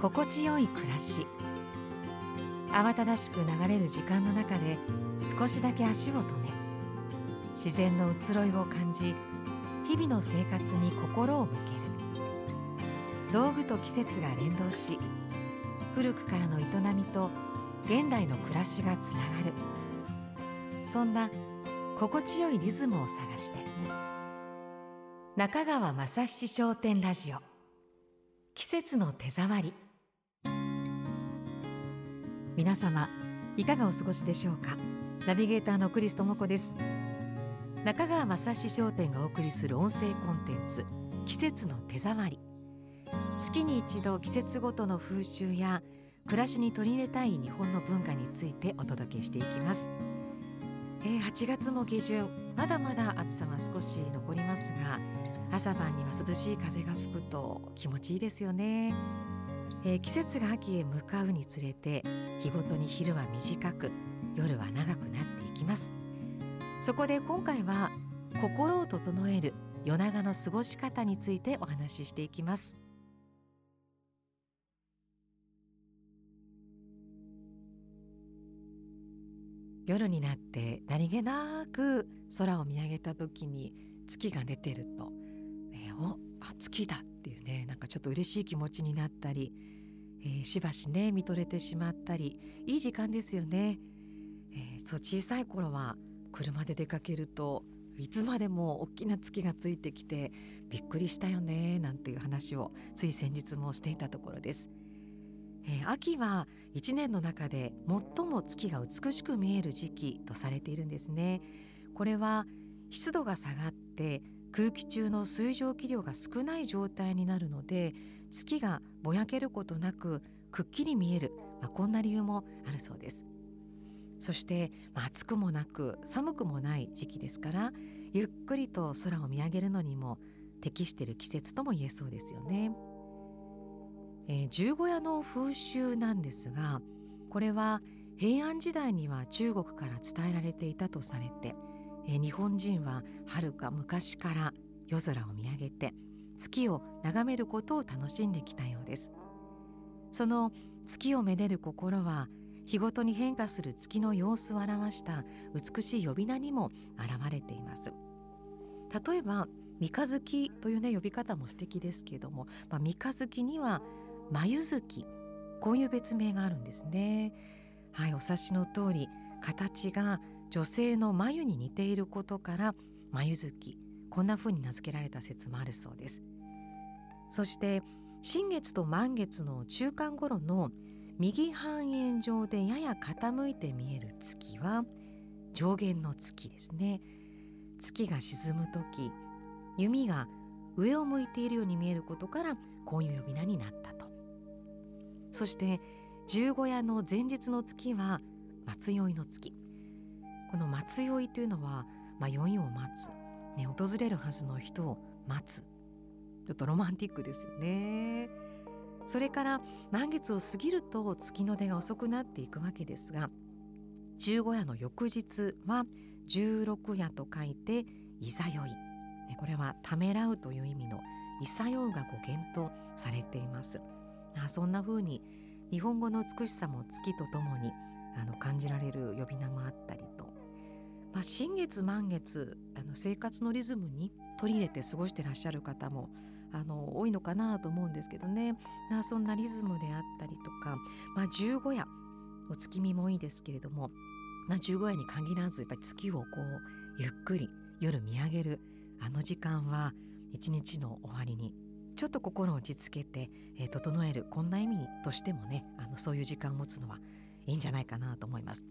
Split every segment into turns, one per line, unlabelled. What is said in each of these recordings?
心地よい暮らし。慌ただしく流れる時間の中で少しだけ足を止め自然の移ろいを感じ日々の生活に心を向ける。道具と季節が連動し古くからの営みと現代の暮らしがつながる。そんな心地よいリズムを探して中川雅七商店ラジオ。季節の手触り。皆様いかがお過ごしでしょうか？ナビゲーターのクリストモコです。中川雅史商店がお送りする音声コンテンツ季節の手触り。月に一度季節ごとの風習や暮らしに取り入れたい日本の文化についてお届けしていきます。えー、8月も下旬。まだまだ暑さは少し残りますが朝晩には涼しい風が吹くと気持ちいいですよね、えー、季節が秋へ向かうにつれて日ごとに昼は短く夜は長くなっていきます。そこで今回は心を整える夜長の過ごし方についてお話ししていきます。夜になって何気なく空を見上げた時に月が出てると、ね、おあ月だっていうなんかちょっと嬉しい気持ちになったり、えー、しばしね見とれてしまったりいい時間ですよね、えー、そう小さい頃は車で出かけるといつまでも大きな月がついてきてびっくりしたよねなんていう話をつい先日もしていたところです。えー、秋は1年の中で最も月が美しく見える時期とされているんですねこれは湿度が下がって空気中の水蒸気量が少ない状態になるので月がぼやけることなくくっきり見える、まあ、こんな理由もあるそうですそして、まあ、暑くもなく寒くもない時期ですからゆっくりと空を見上げるのにも適している季節とも言えそうですよね。えー、十五夜の風習なんですがこれは平安時代には中国から伝えられていたとされて、えー、日本人ははるか昔から夜空を見上げて月を眺めることを楽しんできたようです。その月をめでる心は日ごとに変化する月の様子を表した美しい呼び名にも現れています。例えば三日月というね呼び方も素敵ですけれども、まあ、三日月には眉月こういう別名があるんですね。はいお察しの通り形が女性の眉に似ていることから眉月こんな風に名付けられた説もあるそうです。そして新月と満月の中間頃の右半円上でやや傾いて見える月は上限の月ですね。月が沈む時弓が上を向いているように見えることからこういう呼び名になったと。そして十五夜の前日の月は松酔いの月。この松酔いというのは、まあ、酔いを待つ、ね、訪れるはずの人を待つ。ちょっとロマンティックですよね。それから満月を過ぎると月の出が遅くなっていくわけですが十五夜の翌日は十六夜と書いていざ酔い。これはためらうという意味のいさようが語源とされています。あそんな風に日本語の美しさも月とともにあの感じられる呼び名もあったり、まあ、新月満月あの生活のリズムに取り入れて過ごしてらっしゃる方もあの多いのかなと思うんですけどね、まあ、そんなリズムであったりとか、まあ、十五夜お月見もいいですけれども、まあ、十五夜に限らずやっぱり月をこうゆっくり夜見上げるあの時間は一日の終わりにちょっと心を落ち着けて、えー、整えるこんな意味としてもねあのそういう時間を持つのはいいんじゃないかなと思います。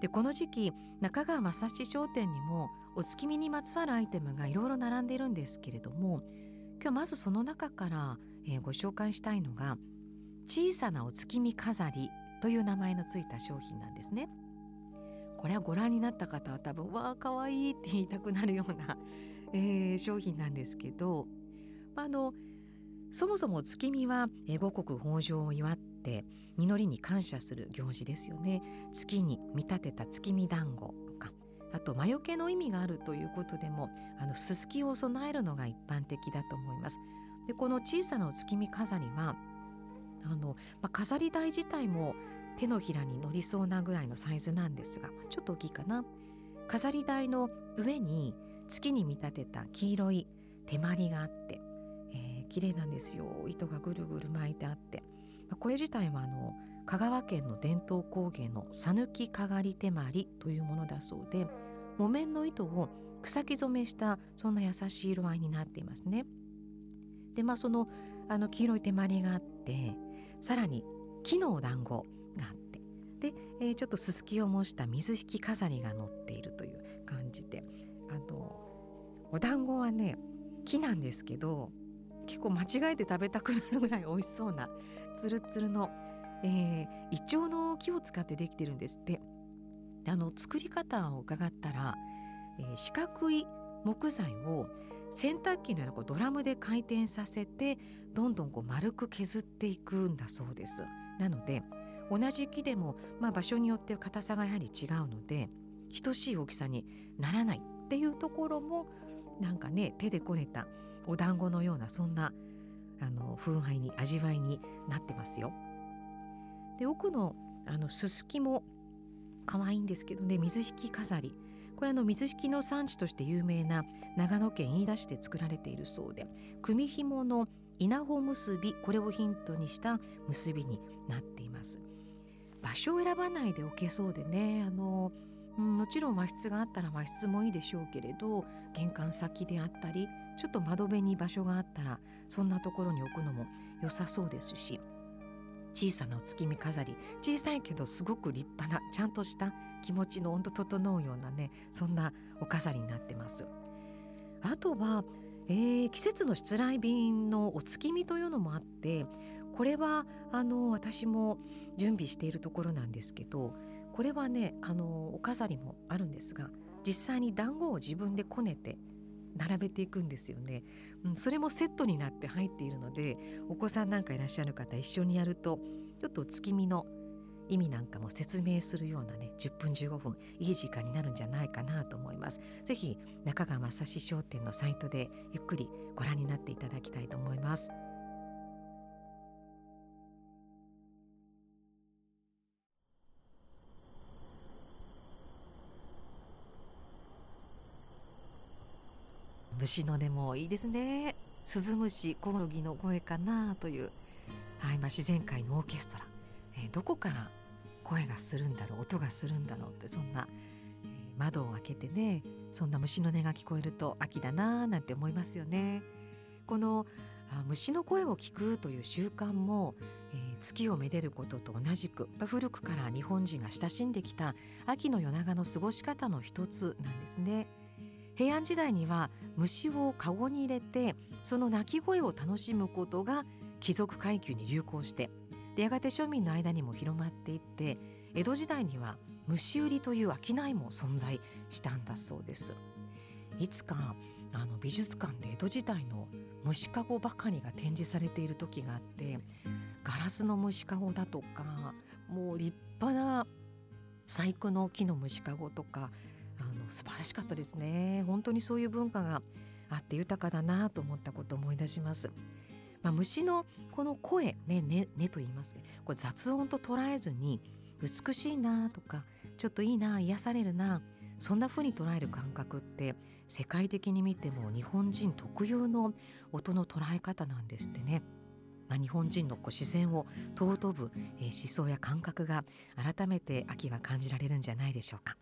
でこの時期中川正七商店にもお月見にまつわるアイテムがいろいろ並んでいるんですけれども今日まずその中から、えー、ご紹介したいのが小さなお月見飾りという名前のついた商品なんですね。これはご覧になった方は多分わあかわいいって言いたくなるような、えー、商品なんですけどあのそもそも月見は五穀豊穣を祝って実りに感謝する行事ですよね。月に見立てた月見団子とかあと魔除けの意味があるということでもあのすすきを備えるのが一般的だと思います。でこの小さな月見飾りはあの、まあ、飾り台自体も手のひらに乗りそうなぐらいのサイズなんですがちょっと大きいかな。飾り台の上に月に見立てた黄色い手まりがあって、えー、綺麗なんですよ。糸がぐるぐる巻いてあって、これ自体はあの香川県の伝統工芸の讃岐かがり手まりというものだそうで木綿の糸を草木染めしたそんな優しい色合いになっていますね。でまあそのあの黄色い手まりがあってさらに木のお団子があってで、えー、ちょっとすすきを模した水引飾りが乗っているという感じであのお団子はね木なんですけど結構間違えて食べたくなるぐらい美味しそうなつるつるの、えー、イチョウの木を使ってできてるんですってあの作り方を伺ったら、えー、四角い木材を洗濯機のようなこうドラムで回転させてどんどんこう丸く削っていくんだそうです。なので同じ木でも、まあ、場所によって硬さがやはり違うので等しい大きさにならないっていうところもなんかね手でこねたお団子のようなそんなあの風合いに味わいになってますよ。で奥のあのすすきも可愛いんですけどね水引飾りこれあの水引の産地として有名な長野県飯田市で作られているそうで組紐の稲穂結びこれをヒントにした結びになっています場所を選ばないでおけそうでねあの、うん、もちろん和室があったら和室もいいでしょうけれど玄関先であったりちょっと窓辺に場所があったらそんなところに置くのも良さそうですし小さなお月見飾り小さいけどすごく立派なちゃんとした気持ちの温度整うようなねそんなお飾りになってます。あとは、えー、季節の失礼便のお月見というのもあってこれはあの私も準備しているところなんですけどこれはねあのお飾りもあるんですが実際に団子を自分でこねて並べていくんですよね、うん、それもセットになって入っているのでお子さんなんかいらっしゃる方一緒にやるとちょっと月見の意味なんかも説明するようなね10分15分いい時間になるんじゃないかなと思います。ぜひ中川正史商店のサイトでゆっくりご覧になっていただきたいと思います。虫の音もいいですねスズムシコオロギの声かなという、はいまあ、自然界のオーケストラ、えー、どこから声がするんだろう音がするんだろうってそんな、えー、窓を開けてねそんな虫の音が聞こえると秋だなーなんて思いますよね。このあ虫の声を聞くという習慣も、えー、月をめでることと同じく古くから日本人が親しんできた秋の夜長の過ごし方の一つなんですね。平安時代には虫を籠に入れてその鳴き声を楽しむことが貴族階級に流行してでやがて庶民の間にも広まっていって江戸時代には虫売りという商いも存在したんだそうです。いつかあの美術館で江戸時代の虫かごばかりが展示されている時があってガラスの虫かごだとかもう立派な細工の木の虫かごとかあの素晴らしかったですね本当にそういう文化があって豊かだなと思ったことを思い出します。まあ、虫のこの声ねねねと言いますねこれ雑音と捉えずに美しいなとかちょっといいな癒されるなそんな風に捉える感覚って世界的に見ても日本人特有の音の捉え方なんですってね。まあ、日本人のこう自然を尊ぶ、えー、思想や感覚が改めて秋は感じられるんじゃないでしょうか。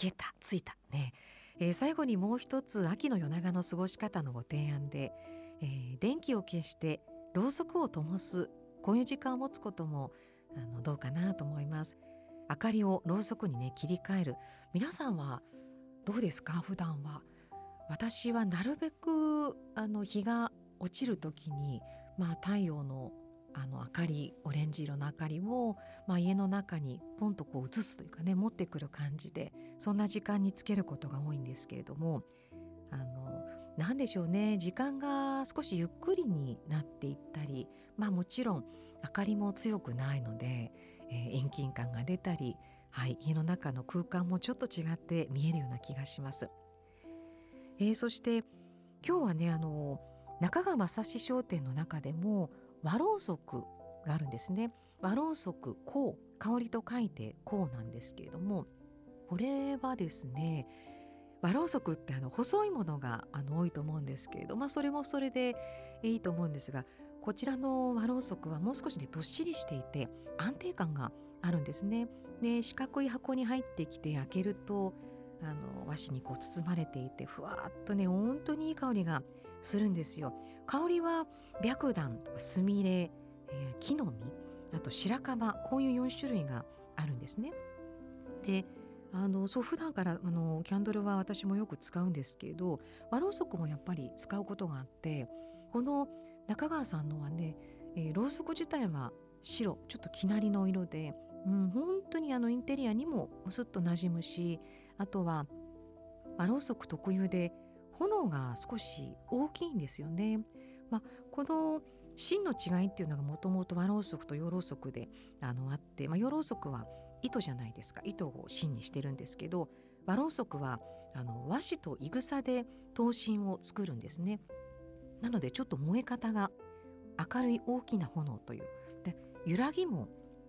けたついた。ね、えー、最後にもう一つ秋の夜長の過ごし方のご提案で、えー、電気を消してろうそくを灯すこういう時間を持つこともあのどうかなと思います。明かりをろうそくにね切り替える。皆さんはどうですか？普段は。私はなるべくあの日が落ちる時にまあ太陽のあの明かりオレンジ色の明かりを、まあ、家の中にポンとこう映すというかね持ってくる感じでそんな時間につけることが多いんですけれどもあの何でしょうね時間が少しゆっくりになっていったりまあもちろん明かりも強くないので、えー、遠近感が出たりはい、家の中の空間もちょっと違って見えるような気がします。えー、そして今日はねあの中川正史商店の中でも和ろうそくがあるんですね。和ろうそく香香りと書いて香なんですけれどもこれはですね和ろうそくってあの細いものがあの多いと思うんですけれどまあそれもそれでいいと思うんですがこちらの和ろうそくはもう少しねどっしりしていて安定感があるんですね。で四角い箱に入ってきて開けるとあの和紙にこう包まれていてふわっとね本当にいい香りがするんですよ。香りは白檀とかすみれ、えー、木の実あと白樺こういう4種類があるんですね。であのそう普段からあのキャンドルは私もよく使うんですけれど和ろうそくもやっぱり使うことがあってこの中川さんのはね、えー、ろうそく自体は白ちょっときなりの色で、うん、本当にあのインテリアにもすっと馴染むしあとは和ろうそく特有で炎が少し大きいんですよね。まあ、この芯の違いっていうのがもともと和ろうそくと洋ろうそくであのあって、まあ、洋ろうそくは糸じゃないですか糸を芯にしてるんですけど和ろうそくはあの和紙といぐさで刀身を作るんですね。なのでちょっと燃え方が明るい大きな炎というで揺らぎも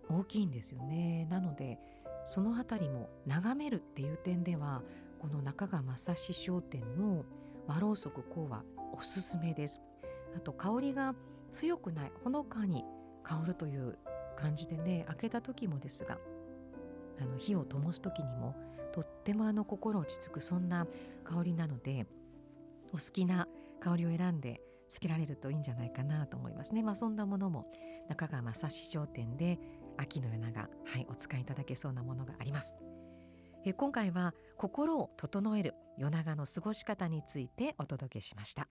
大きいんですよね。なのでその辺りも眺めるっていう点ではこの中川正史商店の和ろうそく香はおすすめです。あと香りが強くないほのかに香るという感じでね開けた時もですがあの火を灯す時にもとってもあの心落ち着くそんな香りなのでお好きな香りを選んでつけられるといいんじゃないかなと思いますね。まあ、そんなものも中川正史商店で秋の夜長、はい、お使いいただけそうなものがあります。え今回は心を整える夜長の過ごし方についてお届けしました。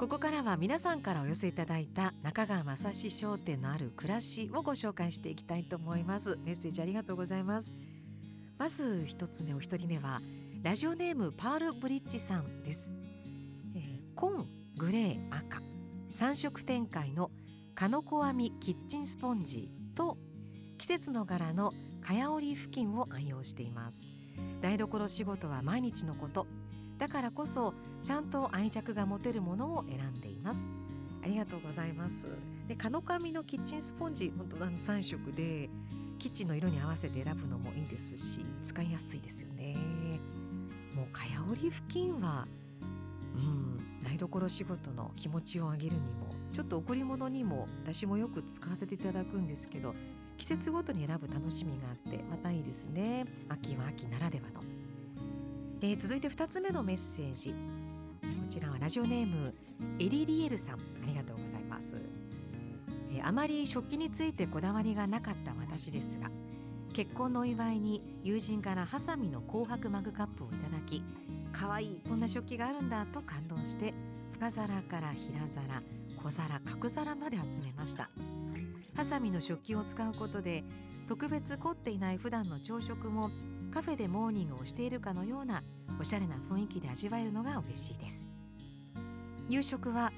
ここからは皆さんからお寄せいただいた中川正史商店のある暮らしをご紹介していきたいと思います。メッセージありがとうございます。まず一つ目お一人目はラジオネームパールブリッジさんです、えー、紺グレー赤。三色展開のカノコ編みキッチンスポンジと季節の柄の蚊帳織布巾を愛用しています。台所仕事は毎日のこと。だからこそちゃんと愛着が持てるものを選んでいます。ありがとうございます。でカノカミのキッチンスポンジ本当あの3色でキッチンの色に合わせて選ぶのもいいですし使いやすいですよね。もう蚊帳織付近はうん台所仕事の気持ちを上げるにもちょっと贈り物にも私もよく使わせていただくんですけど季節ごとに選ぶ楽しみがあってまたいいですね。秋は秋ならではの。えー、続いて2つ目のメッセージ。こちらはラジオネームエリリエルさん。ありがとうございます、えー、あまり食器についてこだわりがなかった私ですが結婚のお祝いに友人からハサミの紅白マグカップをいただき可愛いこんな食器があるんだと感動して深皿から平皿小皿角皿まで集めました。ハサミの食器を使うことで特別凝っていない普段の朝食もカフェでモーニングをしているかのようなおしゃれな雰囲気で味わえるのが嬉しいです。夕食は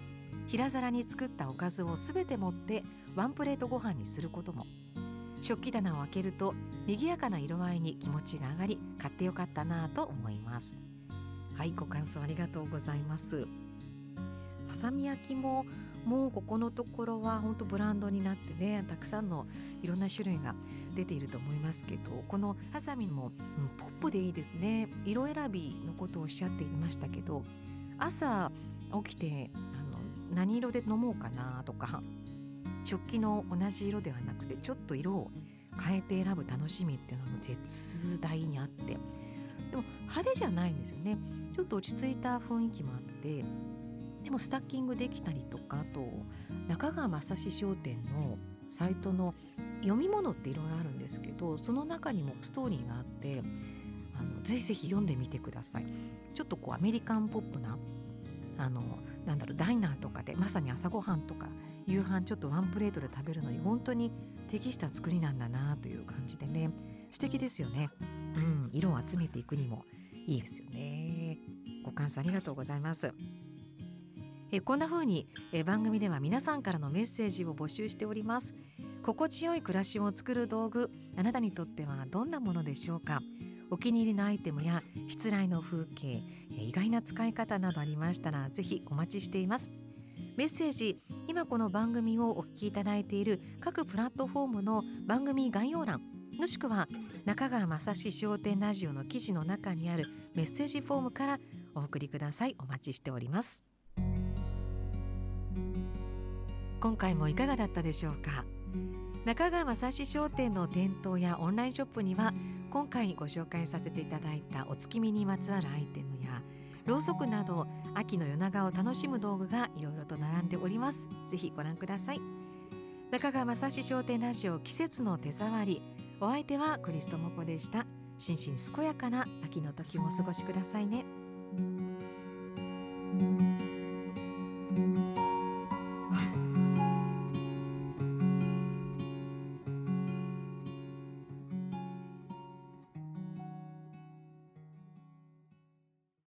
平皿に作ったおかずをすべて持ってワンプレートご飯にすることも。食器棚を開けると賑やかな色合いに気持ちが上がり買ってよかったなと思います。はいご感想ありがとうございます。ハサミ焼きももうここのところは本当ブランドになってねたくさんのいろんな種類が出ていると思いますけどこのハサミも、うん、ポップでいいですね。色選びのことをおっしゃっていましたけど朝起きてあの何色で飲もうかなとか食器の同じ色ではなくてちょっと色を変えて選ぶ楽しみっていうのも絶大にあってでも派手じゃないんですよね。ちょっと落ち着いた雰囲気もあってでもスタッキングできたりとかあと中川正史商店のサイトの読み物っていろいろあるんですけどその中にもストーリーがあってあのぜひぜひ読んでみてください。ちょっとこうアメリカンポップなあのなんだろうダイナーとかでまさに朝ごはんとか夕飯ちょっとワンプレートで食べるのに本当に適した作りなんだなという感じでね素敵ですよね。うん色を集めていくにもいいですよね。ご感想ありがとうございます。えこんな風にえ番組では皆さんからのメッセージを募集しております。心地よい暮らしを作る道具あなたにとってはどんなものでしょうか？お気に入りのアイテムや失礼の風景意外な使い方などありましたらぜひお待ちしています。メッセージ今この番組をお聞きいただいている各プラットフォームの番組概要欄もしくは中川雅史商店ラジオの記事の中にあるメッセージフォームからお送りください。お待ちしております。今回もいかがだったでしょうか？中川雅史商店の店頭やオンラインショップには今回ご紹介させていただいたお月見にまつわるアイテムやろうそくなど秋の夜長を楽しむ道具がいろいろと並んでおります。ぜひご覧ください。中川雅史商店ラジオ季節の手触りお相手はクリストモコでした。心身健やかな秋の時もお過ごしくださいね。